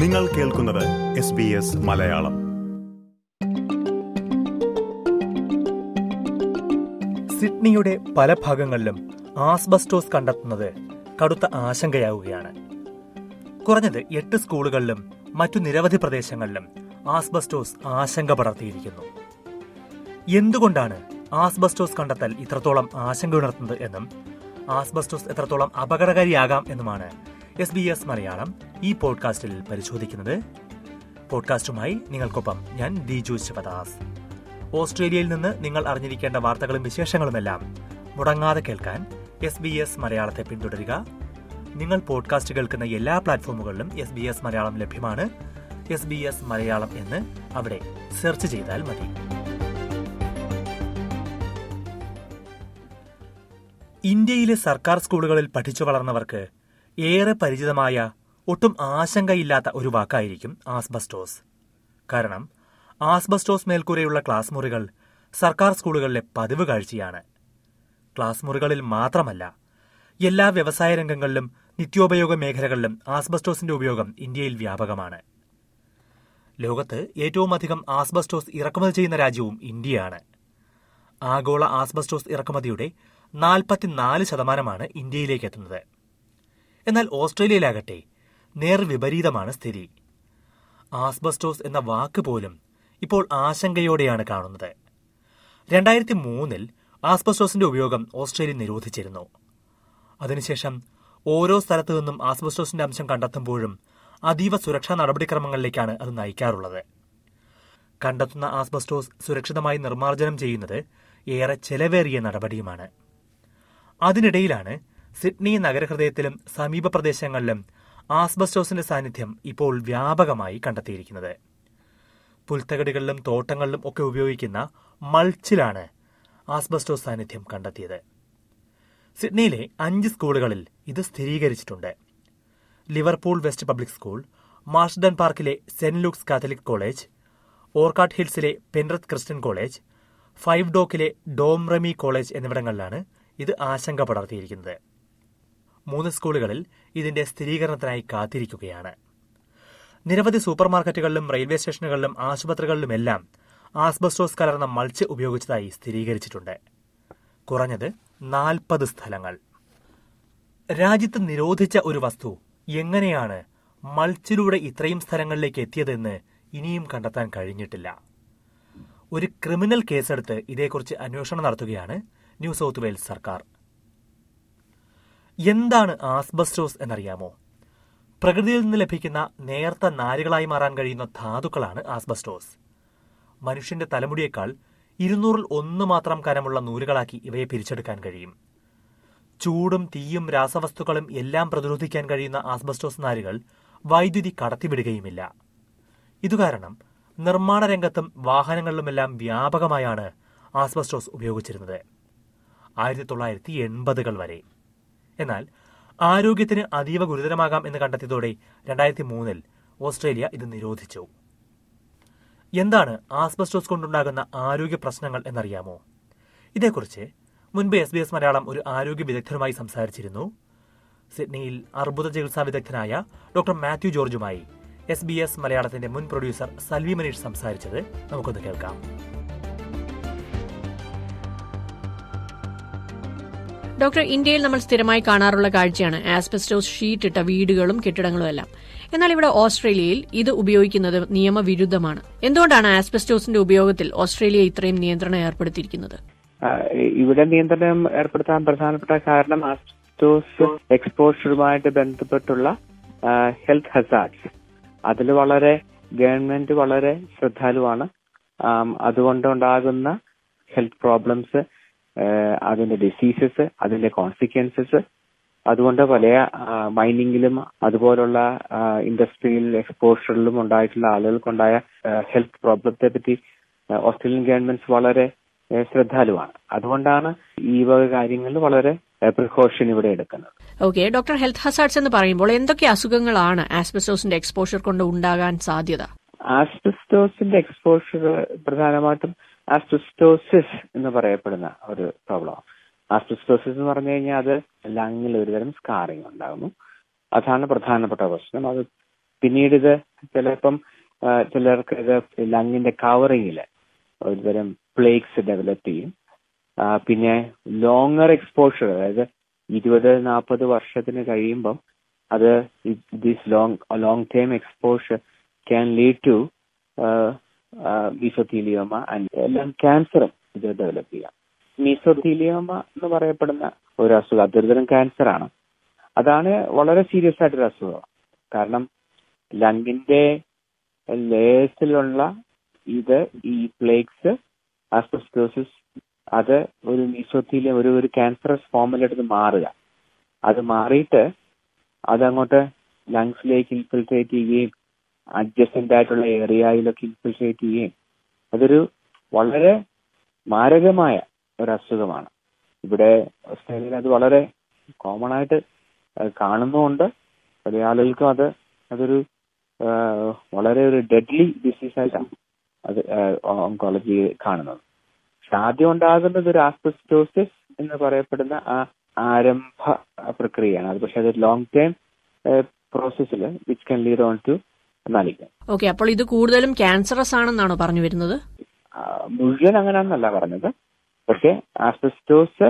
നിങ്ങൾ കേൾക്കുന്നത് S B S Malayalam. സിഡ്നിയുടെ പല ഭാഗങ്ങളിലും ആസ്ബസ്റ്റോസ് കണ്ടെത്തുന്നത് കടുത്ത ആശങ്കയാവുകയാണ്. കുറഞ്ഞത് എട്ട് സ്കൂളുകളിലും മറ്റു നിരവധി പ്രദേശങ്ങളിലും ആസ്ബസ്റ്റോസ് ആശങ്ക പടർത്തിയിരിക്കുന്നു. എന്തുകൊണ്ടാണ് ആസ്ബസ്റ്റോസ് കണ്ടെത്തൽ ഇത്രത്തോളം ആശങ്ക ഉണർത്തുന്നത് എന്നും ആസ്ബസ്റ്റോസ് എത്രത്തോളം അപകടകാരിയാകാം എന്നുമാണ് എസ് ബി എസ് മലയാളം ഈ പോഡ്കാസ്റ്റിൽ പരിശോധിക്കുന്നത് പോഡ്കാസ്റ്റുമായി നിങ്ങൾക്കൊപ്പം ഞാൻ ദിജു ശിവദാസ്. ഓസ്ട്രേലിയയിൽ നിന്ന് നിങ്ങൾ അറിഞ്ഞിരിക്കേണ്ട വാർത്തകളും വിശേഷങ്ങളുമെല്ലാം മുടങ്ങാതെ കേൾക്കാൻ എസ് ബി എസ് മലയാളത്തെ പിന്തുടരുക. നിങ്ങൾ പോഡ്കാസ്റ്റ് കേൾക്കുന്ന എല്ലാ പ്ലാറ്റ്ഫോമുകളിലും എസ് ബി എസ് മലയാളം ലഭ്യമാണ്. എസ് ബി എസ് മലയാളം എന്ന് അവിടെ സെർച്ച് ചെയ്താൽ മതി. ഇന്ത്യയിലെ സർക്കാർ സ്കൂളുകളിൽ പഠിച്ചു വളർന്നവർക്ക് ഏറെ പരിചിതമായ ഒട്ടും ആശങ്കയില്ലാത്ത ഒരു വാക്കായിരിക്കും ആസ്ബസ്റ്റോസ്. കാരണം ആസ്ബസ്റ്റോസ് മേൽക്കൂരയുള്ള ക്ലാസ് മുറികൾ സർക്കാർ സ്കൂളുകളിലെ പതിവ് കാഴ്ചയാണ്. ക്ലാസ് മുറികളിൽ മാത്രമല്ല എല്ലാ വ്യവസായ രംഗങ്ങളിലും നിത്യോപയോഗ മേഖലകളിലും ആസ്ബസ്റ്റോസിന്റെ ഉപയോഗം ഇന്ത്യയിൽ വ്യാപകമാണ്. ലോകത്ത് ഏറ്റവും അധികം ആസ്ബസ്റ്റോസ് ഇറക്കുമതി ചെയ്യുന്ന രാജ്യവും ഇന്ത്യയാണ്. ആഗോള ആസ്ബസ്റ്റോസ് ഇറക്കുമതിയുടെ നാൽപ്പത്തിനാല് ശതമാനമാണ് ഇന്ത്യയിലേക്ക് എത്തുന്നത്. എന്നാൽ ഓസ്ട്രേലിയയിലാകട്ടെ നേർവിപരീതമാണ് സ്ഥിതി. ആസ്ബസ്റ്റോസ് എന്ന വാക്ക് പോലും ഇപ്പോൾ ആശങ്കയോടെയാണ് കാണുന്നത്. രണ്ടായിരത്തി മൂന്നിൽ ആസ്ബസ്റ്റോസിന്റെ ഉപയോഗം ഓസ്ട്രേലിയ നിരോധിച്ചിരുന്നു. അതിനുശേഷം ഓരോ സ്ഥലത്തു നിന്നും ആസ്ബസ്റ്റോസിന്റെ അംശം കണ്ടെത്തുമ്പോഴും അതീവ സുരക്ഷാ നടപടിക്രമങ്ങളിലേക്കാണ് അത് നയിക്കാറുള്ളത്. കണ്ടെത്തുന്ന ആസ്ബസ്റ്റോസ് സുരക്ഷിതമായി നിർമ്മാർജനം ചെയ്യുന്നത് ഏറെ ചെലവേറിയ നടപടിയുമാണ്. അതിനിടയിലാണ് സിഡ്നി നഗരഹൃദയത്തിലും സമീപ പ്രദേശങ്ങളിലും ആസ്ബസ്റ്റോസിന്റെ സാന്നിധ്യം ഇപ്പോൾ വ്യാപകമായി കണ്ടെത്തിയിരിക്കുന്നത്. പുൽത്തകടികളിലും തോട്ടങ്ങളിലും ഒക്കെ ഉപയോഗിക്കുന്ന മൾച്ചിലാണ് ആസ്ബസ്റ്റോസ് സാന്നിധ്യം കണ്ടെത്തിയത്. സിഡ്നിയിലെ അഞ്ച് സ്കൂളുകളിൽ ഇത് സ്ഥിരീകരിച്ചിട്ടുണ്ട്. Liverpool west public school Marsden പാർക്കിലെ Saint Luke's Catholic college Orchard ഹിൽസിലെ Penrith Christian college five ഡോക്കിലെ ഡോംറമി കോളേജ് എന്നിവിടങ്ങളിലാണ് ഇത് ആശങ്ക പടർത്തിയിരിക്കുന്നത് മൂന്ന് സ്കൂളുകളിൽ ഇതിന്റെ സ്ഥിരീകരണത്തിനായി കാത്തിരിക്കുകയാണ്. നിരവധി സൂപ്പർമാർക്കറ്റുകളിലും റെയിൽവേ സ്റ്റേഷനുകളിലും ആശുപത്രികളിലുമെല്ലാം ആസ്ബസ്റ്റോസ് കലർന്ന മൾച്ച് ഉപയോഗിച്ചതായി സ്ഥിരീകരിച്ചിട്ടുണ്ട്. കുറഞ്ഞത് നാൽപ്പത് സ്ഥലങ്ങൾ. രാജ്യത്ത് നിരോധിച്ച ഒരു വസ്തു എങ്ങനെയാണ് മൾച്ചിലൂടെ ഇത്രയും സ്ഥലങ്ങളിലേക്ക് എത്തിയതെന്ന് ഇനിയും കണ്ടെത്താൻ കഴിഞ്ഞിട്ടില്ല. ഒരു ക്രിമിനൽ കേസെടുത്ത് ഇതേക്കുറിച്ച് അന്വേഷണം നടത്തുകയാണ് ന്യൂ സൗത്ത് വെയിൽസ് സർക്കാർ. എന്താണ് ആസ്ബസ്റ്റോസ് എന്നറിയാമോ? പ്രകൃതിയിൽ നിന്ന് ലഭിക്കുന്ന നേർത്ത നാരുകളായി മാറാൻ കഴിയുന്ന ധാതുക്കളാണ് ആസ്ബസ്റ്റോസ്. മനുഷ്യന്റെ തലമുടിയേക്കാൾ ഇരുന്നൂറിൽ ഒന്ന് മാത്രം കനമുള്ള നൂലുകളാക്കി ഇവയെ പിരിച്ചെടുക്കാൻ കഴിയും. ചൂടും തീയും രാസവസ്തുക്കളും എല്ലാം പ്രതിരോധിക്കാൻ കഴിയുന്ന ആസ്ബസ്റ്റോസ് നാരുകൾ വൈദ്യുതി കടത്തിവിടുകയുമില്ല. ഇതുകാരണം നിർമ്മാണ രംഗത്തും വാഹനങ്ങളിലുമെല്ലാം വ്യാപകമായാണ് ആസ്ബസ്റ്റോസ് ഉപയോഗിച്ചിരുന്നത്. ആയിരത്തി തൊള്ളായിരത്തി എൺപതുകൾ വരെ. എന്നാൽ ആരോഗ്യത്തിന് അതീവ ഗുരുതരമാകാം എന്ന് കണ്ടെത്തിയതോടെ രണ്ടായിരത്തി മൂന്നിൽ ഓസ്ട്രേലിയ ഇത് നിരോധിച്ചു. എന്താണ് ആസ്ബസ്റ്റോസ് കൊണ്ടുണ്ടാകുന്ന ആരോഗ്യ പ്രശ്നങ്ങൾ എന്നറിയാമോ? ഇതേക്കുറിച്ച് മുൻപ് എസ് ബി എസ് മലയാളം ഒരു ആരോഗ്യ വിദഗ്ധരുമായി സംസാരിച്ചിരുന്നു. സിഡ്നിയിൽ അർബുദ ചികിത്സാ വിദഗ്ധനായ ഡോക്ടർ മാത്യു ജോർജുമായി എസ് ബി എസ് മലയാളത്തിന്റെ മുൻ പ്രൊഡ്യൂസർ സൽവി മനീഷ് സംസാരിച്ചത് നമുക്കൊന്ന് കേൾക്കാം. ഡോക്ടർ ഇന്ത്യയിൽ നമ്മൾ സ്ഥിരമായി കാണാറുള്ള കാഴ്ചയാണ്. ആസ്ബസ്റ്റോസ് ഷീറ്റ് ഇട്ട വീടുകളും കെട്ടിടങ്ങളും എല്ലാം. എന്നാൽ ഇവിടെ ഓസ്ട്രേലിയയിൽ ഇത് ഉപയോഗിക്കുന്നത് നിയമവിരുദ്ധമാണ്. എന്തുകൊണ്ടാണ് ആസ്ബസ്റ്റോസിന്റെ ഉപയോഗത്തിൽ ഓസ്ട്രേലിയ ഇത്രയും നിയന്ത്രണം ഏർപ്പെടുത്തിയിരിക്കുന്നത്? ഇവിടെ നിയന്ത്രണം ഏർപ്പെടുത്താൻ പ്രധാനപ്പെട്ട കാരണം ആസ്ബസ്റ്റോസ് എക്സ്പോഷറുമായിട്ട് ബന്ധപ്പെട്ടുള്ള ഹെൽത്ത് ഹസാർഡ്സ് അതിൽ വളരെ ഗവൺമെന്റ് വളരെ ശ്രദ്ധാലുവാണ്. അതുകൊണ്ടുണ്ടാകുന്ന ഹെൽത്ത് പ്രോബ്ലംസ് അതിന്റെ ഡിസീസസ് അതിന്റെ കോൺസിക്വൻസസ് അതുകൊണ്ട് പല മൈനിങ്ങിലും അതുപോലുള്ള ഇൻഡസ്ട്രിയൽ എക്സ്പോഷറിലും ഉണ്ടായിട്ടുള്ള ആളുകൾക്കുണ്ടായ ഹെൽത്ത് പ്രോബ്ലത്തെ പറ്റി ഓസ്ട്രേലിയൻ ഗവൺമെന്റ്സ് വളരെ ശ്രദ്ധാലുവാണ്. അതുകൊണ്ടാണ് ഈ വക കാര്യങ്ങളിൽ വളരെ പ്രിക്കോഷൻ ഇവിടെ എടുക്കുന്നത്. ഓക്കെ ഡോക്ടർ ഹെൽത്ത് ഹസാർട്സ് എന്ന് പറയുമ്പോൾ എന്തൊക്കെ അസുഖങ്ങളാണ് ആസ്ബസ്റ്റോസിന്റെ എക്സ്പോഷർ കൊണ്ട് ഉണ്ടാകാൻ സാധ്യത? ആസ്ബസ്റ്റോസിന്റെ എക്സ്പോഷർ പ്രധാനമായിട്ടും ആസ്ബസ്റ്റോസിസ് എന്ന് പറയപ്പെടുന്ന ഒരു പ്രോബ്ലം ആസ്പിസ്റ്റോസിസ് എന്ന് പറഞ്ഞു കഴിഞ്ഞാൽ അത് ലങ്ങിൽ ഒരുതരം സ്കാറിങ് ഉണ്ടാകുന്നു. അതാണ് പ്രധാനപ്പെട്ട പ്രശ്നം. അത് പിന്നീട് ഇത് ചിലപ്പം ചിലർക്ക് ഇത് ലങ്ങിന്റെ കവറിങ്ങിൽ ഒരുതരം പ്ലേക്സ് ഡെവലപ്പ് ചെയ്യും. പിന്നെ ലോങ്ങർ എക്സ്പോഷർ അതായത് ഇരുപത് നാൽപ്പത് വർഷത്തിന് കഴിയുമ്പം അത് this long long time exposure can lead to mesothelioma and എല്ലാം ക്യാൻസറും ഇത് ഡെവലപ്പ് ചെയ്യാം. മീസോത്തീലിയോമ എന്ന് പറയപ്പെടുന്ന ഒരു അസുഖം അതൊരുതരം ക്യാൻസർ ആണ്. അതാണ് വളരെ സീരിയസ് ആയിട്ടൊരു അസുഖം. കാരണം ലങ്ങിന്റെ ലേസിലുള്ള ഇത് ഈ പ്ലേക്സ് ആസ്പെസ്റ്റോസിസ് അത് ഒരു മീസോത്തീലിയം ഒരു ഒരു ക്യാൻസറസ് ഫോമിലെടുത്ത് മാറുക. അത് മാറിയിട്ട് അതങ്ങോട്ട് ലങ്സിലേക്ക് ഇൻഫിൽട്രേറ്റ് ചെയ്യുകയും അഡ്ജസ്റ്റന്റ് ആയിട്ടുള്ള ഏരിയയിലൊക്കെ ഇൻഫിൽട്രേറ്റ് ചെയ്യുകയും അതൊരു വളരെ മാരകമായ ഒരു അസുഖമാണ്. ഇവിടെ ഓസ്ട്രേലിയയിൽ അത് വളരെ കോമൺ ആയിട്ട് കാണുന്നുമുണ്ട്. പല ആളുകൾക്കും അത് അതൊരു വളരെ ഒരു ഡെഡ്ലി ഡിസീസ് ആയിട്ടാണ് അത് ഓങ്കോളജി കാണുന്നത്. പക്ഷെ ആദ്യം ഉണ്ടാകുന്നത് ഒരു ആസ്പെസ്റ്റോസിസ് എന്ന് പറയപ്പെടുന്ന ആ ആരംഭ പ്രക്രിയയാണ്. അത് പക്ഷെ അത് ലോങ് ടൈം പ്രോസസ്സിൽ which can lead on to malignant okay അപ്പോൾ ഇത് കൂടുതലും ക്യാൻസറസ് ആണെന്നാണോ പറഞ്ഞു വരുന്നത്? മുഴുവൻ അങ്ങനെയാണെന്നല്ല പറഞ്ഞത്. പക്ഷെ ആസ്പെസ്റ്റോസ്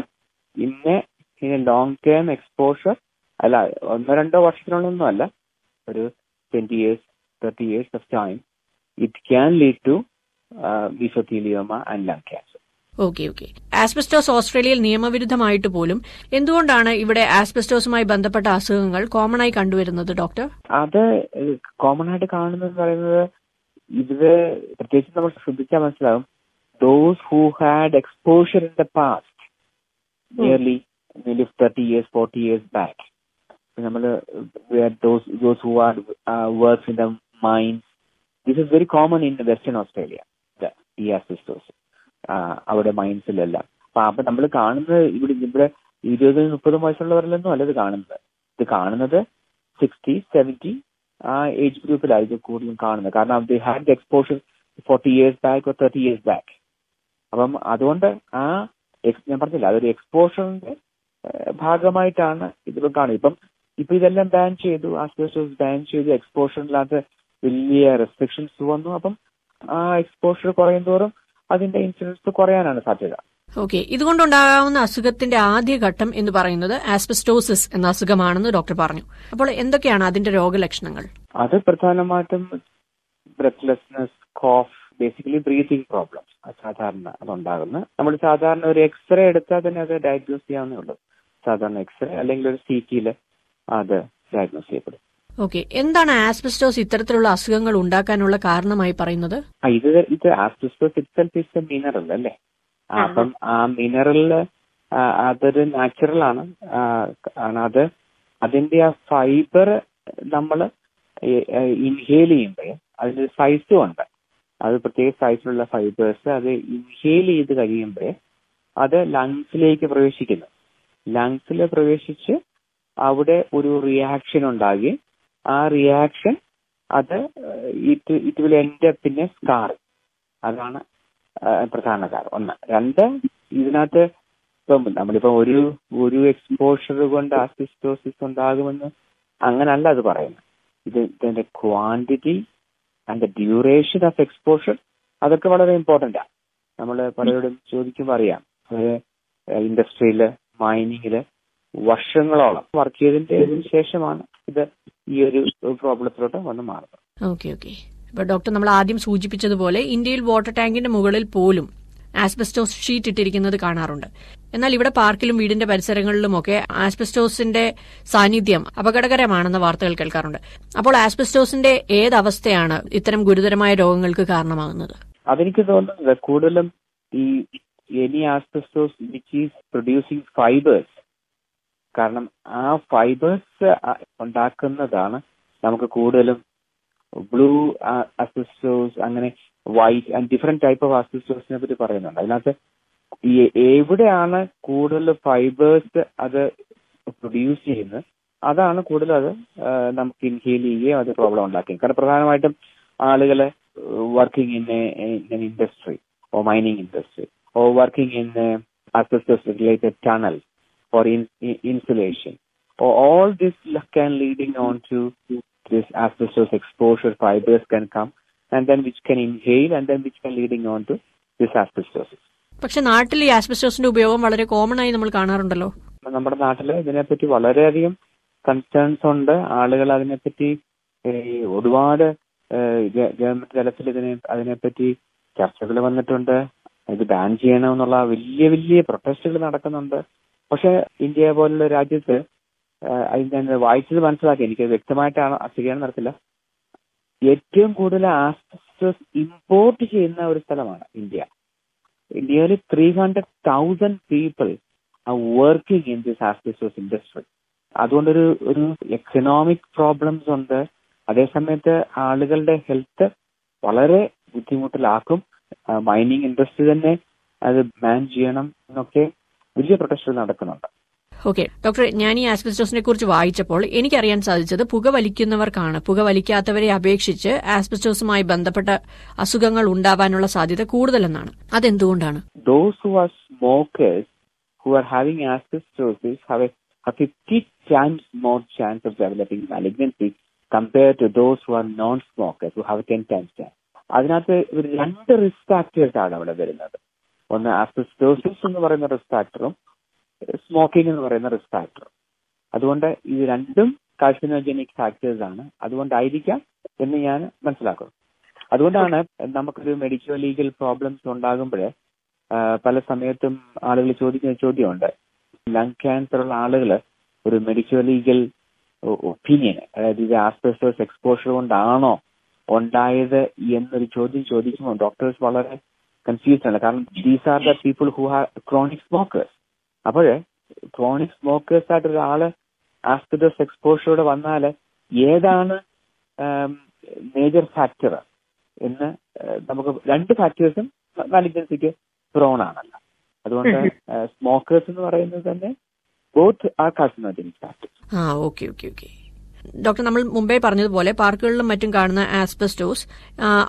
ഇന്ന് ഇനി ലോങ് ടേം എക്സ്പോഷർ അല്ല ഒന്നോ രണ്ടോ വർഷത്തിനുള്ളൊന്നും അല്ല. ഒരു twenty years thirty years of time it can lead to mesothelioma and lung cancer okay okay asbestos ഓസ്ട്രേലിയയിൽ നിയമവിരുദ്ധമായിട്ട് പോലും എന്തുകൊണ്ടാണ് ഇവിടെ ആസ്ബസ്റ്റോസുമായി ബന്ധപ്പെട്ട അസുഖങ്ങൾ കോമൺ ആയി കണ്ടുവരുന്നത് ഡോക്ടർ അത് കോമൺ ആയിട്ട് കാണുന്നത് പറയുന്നത് ഇത് പ്രത്യേകിച്ച് നമ്മൾ ശ്രദ്ധിച്ചാൽ മനസ്സിലാവും. Those who had exposure in the past nearly nearly thirty years forty years back നമ്മൾ those those who are works in the mine this is very common in Western Australia ഈ ആസിസ്റ്റോസ് അവിടെ മൈൻഡ്സിലല്ല അപ്പൊ അപ്പൊ നമ്മൾ കാണുന്നത് ഇവിടെ ഇവിടെ ഇരുപത് മുപ്പത് വയസ്സുള്ളവരിലൊന്നും അല്ല ഇത് കാണുന്നത്. ഇത് കാണുന്നത് സിക്സ്റ്റി സെവന്റി ആ ഏജ് ഗ്രൂപ്പിലായിരിക്കും കൂടുതലും കാണുന്നത്. കാരണം they had exposure forty years back or thirty years back അപ്പം അതുകൊണ്ട് ആ ഞാൻ പറഞ്ഞില്ല അതൊരു എക്സ്പോഷറിന്റെ ഭാഗമായിട്ടാണ് ഇതിപ്പോ കാണുന്നത്. ഇപ്പം ഇപ്പൊ ഇതെല്ലാം ബാൻ ചെയ്തു ആസ്പെസ്റ്റോസ് ബാൻ ചെയ്തു എക്സ്പോഷറില്ലാത്ത വലിയ റെസ്ട്രിക്ഷൻസ് വന്നു. അപ്പം ആ എക്സ്പോഷർ കുറയും തോറും അതിന്റെ ഇൻസിഡൻസ് കുറയാനാണ് സാധ്യത. ഓക്കെ ഇതുകൊണ്ടുണ്ടാകാവുന്ന അസുഖത്തിന്റെ ആദ്യ ഘട്ടം എന്ന് പറയുന്നത് ആസ്ബസ്റ്റോസിസ് എന്ന അസുഖമാണെന്ന് ഡോക്ടർ പറഞ്ഞു. അപ്പോൾ എന്തൊക്കെയാണ് അതിന്റെ രോഗലക്ഷണങ്ങൾ? അത് പ്രധാനമായിട്ടും breathlessness cough basically breathing problems സാധാരണ അതുണ്ടാകുന്ന നമ്മൾ സാധാരണ ഒരു എക്സ്റേ എടുത്താൽ തന്നെ അത് ഡയഗ്നോസ് ചെയ്യാവുന്നേ ഉള്ളൂ. സാധാരണ എക്സ്റേ അല്ലെങ്കിൽ ഒരു സി ടിയിൽ അത് ഡയഗ്നോസ് ചെയ്യപ്പെടും. ഓക്കെ. എന്താണ് ആസ്ബസ്റ്റോസ് ഇത്തരത്തിലുള്ള അസുഖങ്ങൾ ഉണ്ടാക്കാനുള്ള കാരണമായി പറയുന്നത്? ഇത് ഇത് asbestos itself is a mineral അല്ലേ? അപ്പം ആ മിനറലിൽ അതൊരു നാച്ചുറൽ ആണ്. ആണ് അത്. അതിന്റെ ആ ഫൈബർ നമ്മൾ ഇൻഹേൽ ചെയ്യുമ്പോൾ അതിന്റെ സൈസും ഉണ്ട്. അത് പ്രത്യേക സൈസിലുള്ള ഫൈബേഴ്സ് അത് ഇൻഹേൽ ചെയ്ത് കഴിയുമ്പോൾ അത് ലങ്സിലേക്ക് പ്രവേശിക്കുന്നു. ലങ്സിൽ പ്രവേശിച്ച് അവിടെ ഒരു റിയാക്ഷൻ ഉണ്ടാകുകയും ആ റിയാക്ഷൻ അത് ഇറ്റ് ഇറ്റ് വിൽ എൻഡ് പിന്നെ സ്കാർ അതാണ് പ്രധാന കാരണം. ഒന്ന്. രണ്ട് ഇതിനകത്ത് ഇപ്പം നമ്മളിപ്പോ ഒരു ഒരു എക്സ്പോഷർ കൊണ്ട് ആസിസ്റ്റോസിസ് ഉണ്ടാകുമെന്ന് അങ്ങനല്ല അത് പറയുന്നത്. ഇത് ഇതിന്റെ quantity and the duration of exposure അതൊക്കെ വളരെ ഇമ്പോർട്ടന്റ് ആണ് നമ്മൾ പലരോടും ചോദിക്കുമ്പോൾ അറിയാം. അത് ഇൻഡസ്ട്രിയിൽ മൈനിങ്ങിൽ വർഷങ്ങളോളം വർക്ക് ചെയ്തതിന്റെ ശേഷമാണ് ഇത് ഈ ഒരു പ്രോബ്ലത്തിലോട്ട് വന്ന് മാറുന്നത് ഓക്കെ ഓക്കെ ഇപ്പൊ ഡോക്ടർ നമ്മൾ ആദ്യം സൂചിപ്പിച്ചതുപോലെ ഇന്ത്യയിൽ വാട്ടർ ടാങ്കിന്റെ മുകളിൽ പോലും ആസ്ബസ്റ്റോസ് ഷീറ്റ് ഇട്ടിരിക്കുന്നത് കാണാറുണ്ട്. എന്നാൽ ഇവിടെ പാർക്കിലും വീടിന്റെ പരിസരങ്ങളിലുമൊക്കെ ആസ്ബസ്റ്റോസിന്റെ സാന്നിധ്യം അപകടകരമാണെന്ന വാർത്തകൾ കേൾക്കാറുണ്ട്. അപ്പോൾ ആസ്ബസ്റ്റോസിന്റെ ഏതവസ്ഥയാണ് ഇത്തരം ഗുരുതരമായ രോഗങ്ങൾക്ക് കാരണമാകുന്നത്? അതെനിക്ക് തോന്നുന്നത് കൂടുതലും ഈ any asbestos which is producing fibres കാരണം ആ ഫൈബേഴ്സ് ഉണ്ടാക്കുന്നതാണ് നമുക്ക് കൂടുതലും ബ്ലൂ അസിസ്റ്റോസ് അങ്ങനെ white and different type of അസിസ്റ്റോസിനെ പറ്റി പറയുന്നുണ്ട്. അതിനകത്ത് ഈ എവിടെയാണ് കൂടുതൽ ഫൈബേഴ്സ് അത് പ്രൊഡ്യൂസ് ചെയ്യുന്നത്? അതാണ് കൂടുതൽ അത് നമുക്ക് ഇൻഹെയിൽ ചെയ്യുകയും അത് പ്രോബ്ലം ഉണ്ടാക്കുകയും. കാരണം പ്രധാനമായിട്ടും ആളുകളെ working in in industry or mining industry or working in asbestos related tunnels. For in, in, insulation. All this can leading on to this asbestos exposure fibers can come and then which can inhale and then which can leading on to this asbestosis. പക്ഷെ നാട്ടിൽ ഈ ആസ്ബസ്റ്റോസിന്റെ ഉപയോഗം വളരെ common ആയി നമ്മൾ കാണാറുണ്ടല്ലോ. നമ്മുടെ നാട്ടിൽ ഇതിനെപ്പറ്റി വളരെയധികം കൺസേൺസ് ഉണ്ട്. ആളുകൾ അതിനെപ്പറ്റി ഒരുപാട് ഗവൺമെന്റ് തലത്തിൽ ഇതിനെ അതിനെപ്പറ്റി ചർച്ചകൾ വന്നിട്ടുണ്ട്. ഇത് ബാൻ ചെയ്യണമെന്നുള്ള വലിയ വലിയ പ്രൊട്ടസ്റ്റുകൾ നടക്കുന്നുണ്ട്. പക്ഷെ ഇന്ത്യ പോലുള്ള രാജ്യത്ത് ഞാൻ വായിച്ചത് മനസ്സിലാക്കി. എനിക്ക് വ്യക്തമായിട്ടാണ് ശരിയാണെന്ന് നടത്തില്ല. ഏറ്റവും കൂടുതൽ ആസ്ബസ്റ്റസ് ഇമ്പോർട്ട് ചെയ്യുന്ന ഒരു സ്ഥലമാണ് India. Nearly three hundred thousand people uh working in this asbestos industry അതുകൊണ്ടൊരു ഒരു എക്കണോമിക് പ്രോബ്ലംസ് ഉണ്ട്. അതേസമയത്ത് ആളുകളുടെ ഹെൽത്ത് വളരെ ബുദ്ധിമുട്ടിലാക്കും. മൈനിങ് ഇൻഡസ്ട്രി തന്നെ അത് ബാൻ ചെയ്യണം എന്നൊക്കെ വലിയ പ്രൊട്ടസ്റ്റുകൾ നടക്കുന്നുണ്ട്. ഓക്കെ. ഡോക്ടർ ഞാൻ ഈ ആസ്ബസ്റ്റോസിനെ കുറിച്ച് വായിച്ചപ്പോൾ എനിക്കറിയാൻ സാധിച്ചത് പുക വലിക്കുന്നവർക്കാണ് പുക വലിക്കാത്തവരെ അപേക്ഷിച്ച് ആസ്ബസ്റ്റോസുമായി ബന്ധപ്പെട്ട അസുഖങ്ങൾ ഉണ്ടാവാനുള്ള സാധ്യത കൂടുതലെന്നാണ്. അതെന്തുകൊണ്ടാണ്? Those who are smokers who are having asbestosis have a, a 50 times more chance of developing malignancy compared to those who are non-smokers who have 10 times chance. അതിനകത്ത് രണ്ട് റിസ്ക് ഫാക്ടേഴ്സ് ആണ് അവിടെ വരുന്നത്. ഒന്ന് ആസ്ബസ്റ്റോസിസ് എന്ന് പറയുന്ന റിസ്ക് ഫാക്ടറും smoking എന്ന് പറയുന്ന റിസ്ക് ഫാക്ടറും അതുകൊണ്ട് ഇത് രണ്ടും കാർഷിനോജനിക് ഫാക്ടേഴ്സ് ആണ്. അതുകൊണ്ടായിരിക്കാം എന്ന് ഞാൻ മനസ്സിലാക്കുന്നു അതുകൊണ്ടാണ് നമുക്കൊരു മെഡിക്കൽ ലീഗൽ പ്രോബ്ലംസ് ഉണ്ടാകുമ്പോൾ പല സമയത്തും ആളുകൾ ചോദിക്കുന്ന ചോദ്യമുണ്ട്. ലങ് ക്യാൻസർ ഉള്ള ആളുകൾ ഒരു മെഡിക്കൽ ലീഗൽ ഒപ്പീനിയൻ അതായത് ഇത് ആസ്പെസ്റ്റോസ് എക്സ്പോഷർ കൊണ്ടാണോ ഉണ്ടായത് എന്നൊരു ചോദ്യം ചോദിക്കുമ്പോൾ ഡോക്ടേഴ്സ് വളരെ കൺഫ്യൂസ്ഡ് ആണ് കാരണം these are the people who have chronic smokers അപ്പോഴേ ക്രോണിക് സ്മോക്കേഴ്സ് ആയിട്ട് ഒരാൾ ദിസ് എക്സ്പോഷറോടെ വന്നാൽ ഏതാണ് മേജർ ഫാക്ടർ എന്ന് നമുക്ക് രണ്ട് ഫാക്ടേഴ്സും മാലിഗ്നൻസിക്ക് പ്രോൺ ആണല്ലോ. അതുകൊണ്ട് സ്മോക്കേഴ്സ് എന്ന് പറയുന്നത് തന്നെ both are carcinogenic factors uh okay okay okay doctor നമ്മൾ മുമ്പേ പറഞ്ഞതുപോലെ പാർക്കുകളിലും മറ്റും കാണുന്ന ആസ്ബസ്റ്റോസ്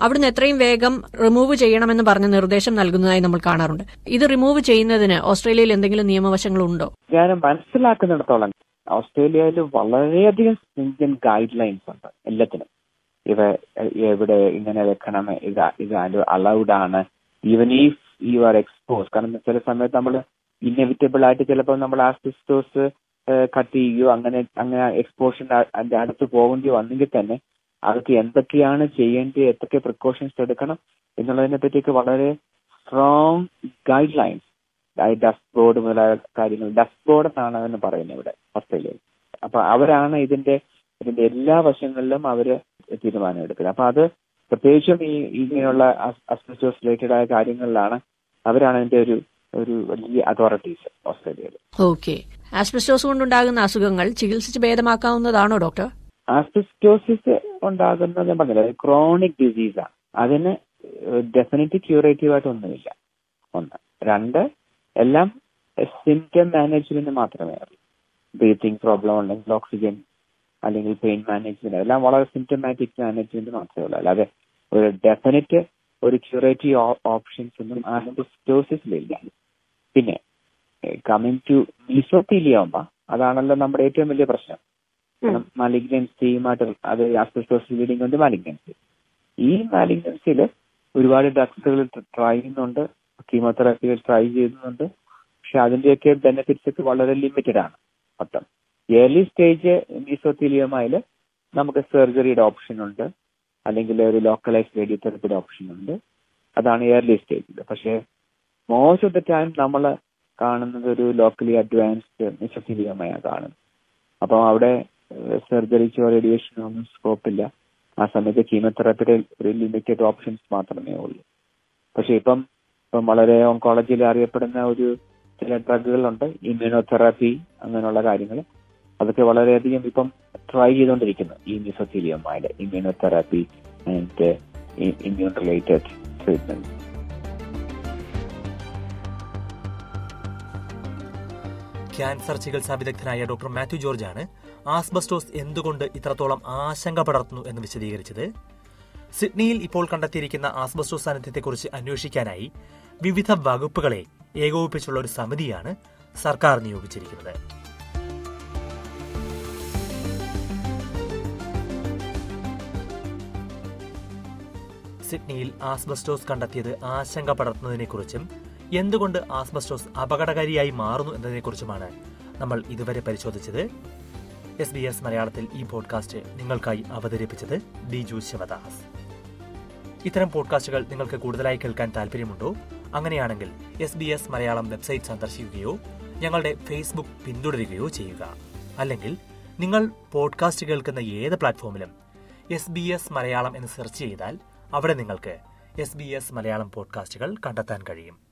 അവിടുന്ന് എത്രയും വേഗം റിമൂവ് ചെയ്യണമെന്ന് പറഞ്ഞ നിർദ്ദേശം നൽകുന്നതായി നമ്മൾ കാണാറുണ്ട്. ഇത് റിമൂവ് ചെയ്യുന്നതിന് ഓസ്ട്രേലിയയിൽ എന്തെങ്കിലും നിയമവശങ്ങളുണ്ടോ? ഞാൻ മനസ്സിലാക്കുന്നിടത്തോളം ഓസ്ട്രേലിയയിൽ വളരെയധികം സ്ട്രിഞ്ചൻ ഗൈഡ് ലൈൻസ് ഉണ്ട് എല്ലാത്തിനും. ഇവ എവിടെ ഇങ്ങനെ വെക്കണം ഇത് ഇത് അലൗഡ് ആണ്. Even if you are expose കാരണം ചില സമയത്ത് നമ്മൾ ഇന്നെവിറ്റബിൾ ആയിട്ട് ചിലപ്പോൾ നമ്മൾ ആസ്ബസ്റ്റോസ് കട്ട് ചെയ്യുകയോ അങ്ങനെ അങ്ങനെ എക്സ്പോഷറിന്റെ അടുത്ത് പോകേണ്ടി വന്നെങ്കിൽ തന്നെ അതൊക്കെ എന്തൊക്കെയാണ് ചെയ്യേണ്ടത് എന്തൊക്കെ പ്രിക്കോഷൻസ് എടുക്കണം എന്നുള്ളതിനെ പറ്റിയൊക്കെ വളരെ strong guidelines dust board മുതലായ കാര്യങ്ങൾ. ഡസ്റ്റ് ബോർഡ് എന്നാണ് അതിന് പറയുന്നത് ഇവിടെ ഓസ്ട്രേലിയയിൽ അപ്പൊ അവരാണ് ഇതിന്റെ ഇതിന്റെ എല്ലാ വശങ്ങളിലും അവർ തീരുമാനം എടുക്കുന്നത്. അപ്പൊ അത് പ്രത്യേകിച്ചും ഈ ഇങ്ങനെയുള്ള അസ്ബസ്റ്റോസ് റിലേറ്റഡ് ആയ കാര്യങ്ങളിലാണ് അവരാണ് അതിന്റെ ഒരു ഒരു വലിയ അതോറിറ്റീസ് ഓസ്ട്രേലിയയിൽ. ഓക്കെ. ആസ്ബസ്റ്റോസ് കൊണ്ടുണ്ടാകുന്ന അസുഖങ്ങൾ ചികിത്സിച്ച് ഭേദമാക്കാവുന്നതാണോ ഡോക്ടർ? ആസ്ബസ്റ്റോസിസ് ഉണ്ടാകുന്നത് ഞാൻ പറഞ്ഞില്ല ക്രോണിക് ഡിസീസാണ് അതിന് ഡെഫിനറ്റ് ക്യൂറേറ്റീവ് ആയിട്ട് ഒന്നുമില്ല. ഒന്ന്. രണ്ട് എല്ലാം സിംറ്റം മാനേജ്മെന്റ് മാത്രമേ ഉള്ളൂ. ബ്രീത്തിങ് പ്രോബ്ലം ഉണ്ടെങ്കിൽ ഓക്സിജൻ അല്ലെങ്കിൽ പെയിൻ മാനേജ്മെന്റ് എല്ലാം വളരെ സിംറ്റമാറ്റിക് മാനേജ്മെന്റ് മാത്രമേ ഉള്ളൂ. അല്ലാതെ ഒരു ഡെഫിനറ്റ് ഒരു ക്യൂറേറ്റീവ് ഓപ്ഷൻസ് ഒന്നും ആസ്ബസ്റ്റോസിസിലില്ല. പിന്നെ കമ്മിങ് ടു മീസോത്തീലിയോമ അതാണല്ലോ നമ്മുടെ ഏറ്റവും വലിയ പ്രശ്നം. മാലിഗ്നൻസിയുമായിട്ട് അത് ആസ്ബസ്റ്റോസ് ലീഡിംഗ് ഉണ്ട് മാലിഗ്നൻസി ഈ മാലിഗ്നൻസിയിൽ ഒരുപാട് ഡ്രഗ്സുകൾ ട്രൈ ചെയ്യുന്നുണ്ട്. കീമോതെറാപ്പികൾ ട്രൈ ചെയ്യുന്നുണ്ട്. പക്ഷെ അതിന്റെയൊക്കെ ബെനിഫിറ്റ്സ് ഒക്കെ വളരെ ലിമിറ്റഡ് ആണ് മൊത്തം. ഏർലി സ്റ്റേജ് മീസോത്തീലിയോമയിൽ നമുക്ക് സർജറിയുടെ ഓപ്ഷൻ ഉണ്ട്. അല്ലെങ്കിൽ ഒരു ലോക്കലൈസ് റേഡിയോതെറപ്പിയുടെ ഓപ്ഷൻ ഉണ്ട്. അതാണ് ഏർലി സ്റ്റേജിൽ പക്ഷേ മോസ്റ്റ് ഓഫ് ദ ടൈം നമ്മൾ കാണുന്നത് ഒരു ലോക്കലി അഡ്വാൻസ്ഡ് മിസോത്തീലിയോമയാണ് കാണുന്നത്. അപ്പോൾ അവിടെ സർജറിക്കോ റേഡിയേഷനോ ഒന്നും സ്കോപ്പില്ല ആ സമയത്ത് കീമോതെറാപ്പിയുടെ ഒരു ലിമിറ്റഡ് ഓപ്ഷൻസ് മാത്രമേ ഉള്ളൂ. പക്ഷെ ഇപ്പം ഇപ്പം വളരെ ഓങ്കോളജിയിൽ അറിയപ്പെടുന്ന ഒരു ചില ഡ്രഗുകളുണ്ട് ഇമ്മ്യൂണോതെറാപ്പി അങ്ങനെയുള്ള കാര്യങ്ങൾ. അതൊക്കെ വളരെയധികം ഇപ്പം ട്രൈ ചെയ്തുകൊണ്ടിരിക്കുന്നു. ഈ മിസോത്തീലിയമായിട്ട് immunotherapy and immune related treatment cancer ചികിത്സാ വിദഗ്ധനായ ഡോക്ടർ മാത്യു ജോർജ് ആണ് ആസ്ബസ്റ്റോസ് എന്തുകൊണ്ട് ഇത്രത്തോളം ആശങ്ക പടർത്തുന്നു എന്ന് വിശദീകരിച്ചത്? സിഡ്നിയിൽ ഇപ്പോൾ കണ്ടെത്തിയിരിക്കുന്ന ആസ്ബസ്റ്റോസ് സാന്നിധ്യത്തെക്കുറിച്ച് അന്വേഷിക്കാനായി വിവിധ വകുപ്പുകളെ ഏകോപിപ്പിച്ചുള്ള ഒരു സമിതിയാണ് സർക്കാർ നിയോഗിച്ചിരിക്കുന്നത്. സിഡ്നിയിൽ ആസ്ബസ്റ്റോസ് കണ്ടെത്തിയത് ആശങ്ക പടർത്തുന്നതിനെക്കുറിച്ചും എന്തുകൊണ്ട് ആസ്ബസ്റ്റോസ് അപകടകാരിയായി മാറുന്നു എന്നതിനെക്കുറിച്ചുമാണ് നമ്മൾ ഇതുവരെ പരിശോധിച്ചത്. എസ് ബി എസ് മലയാളത്തിൽ ഈ പോഡ്കാസ്റ്റ് നിങ്ങൾക്കായി അവതരിപ്പിച്ചത് ബിജു ശിവദാസ്. ഇത്തരം പോഡ്കാസ്റ്റുകൾ നിങ്ങൾക്ക് കൂടുതലായി കേൾക്കാൻ താല്പര്യമുണ്ടോ? അങ്ങനെയാണെങ്കിൽ S B S Malayalam website സന്ദർശിക്കുകയോ ഞങ്ങളുടെ ഫേസ്ബുക്ക് പിന്തുടരുകയോ ചെയ്യുക. അല്ലെങ്കിൽ നിങ്ങൾ പോഡ്കാസ്റ്റ് കേൾക്കുന്ന ഏത് പ്ലാറ്റ്ഫോമിലും എസ് ബി എസ് മലയാളം എന്ന് സെർച്ച് ചെയ്താൽ അവിടെ നിങ്ങൾക്ക് എസ് ബി എസ് മലയാളം പോഡ്കാസ്റ്റുകൾ കണ്ടെത്താൻ കഴിയും.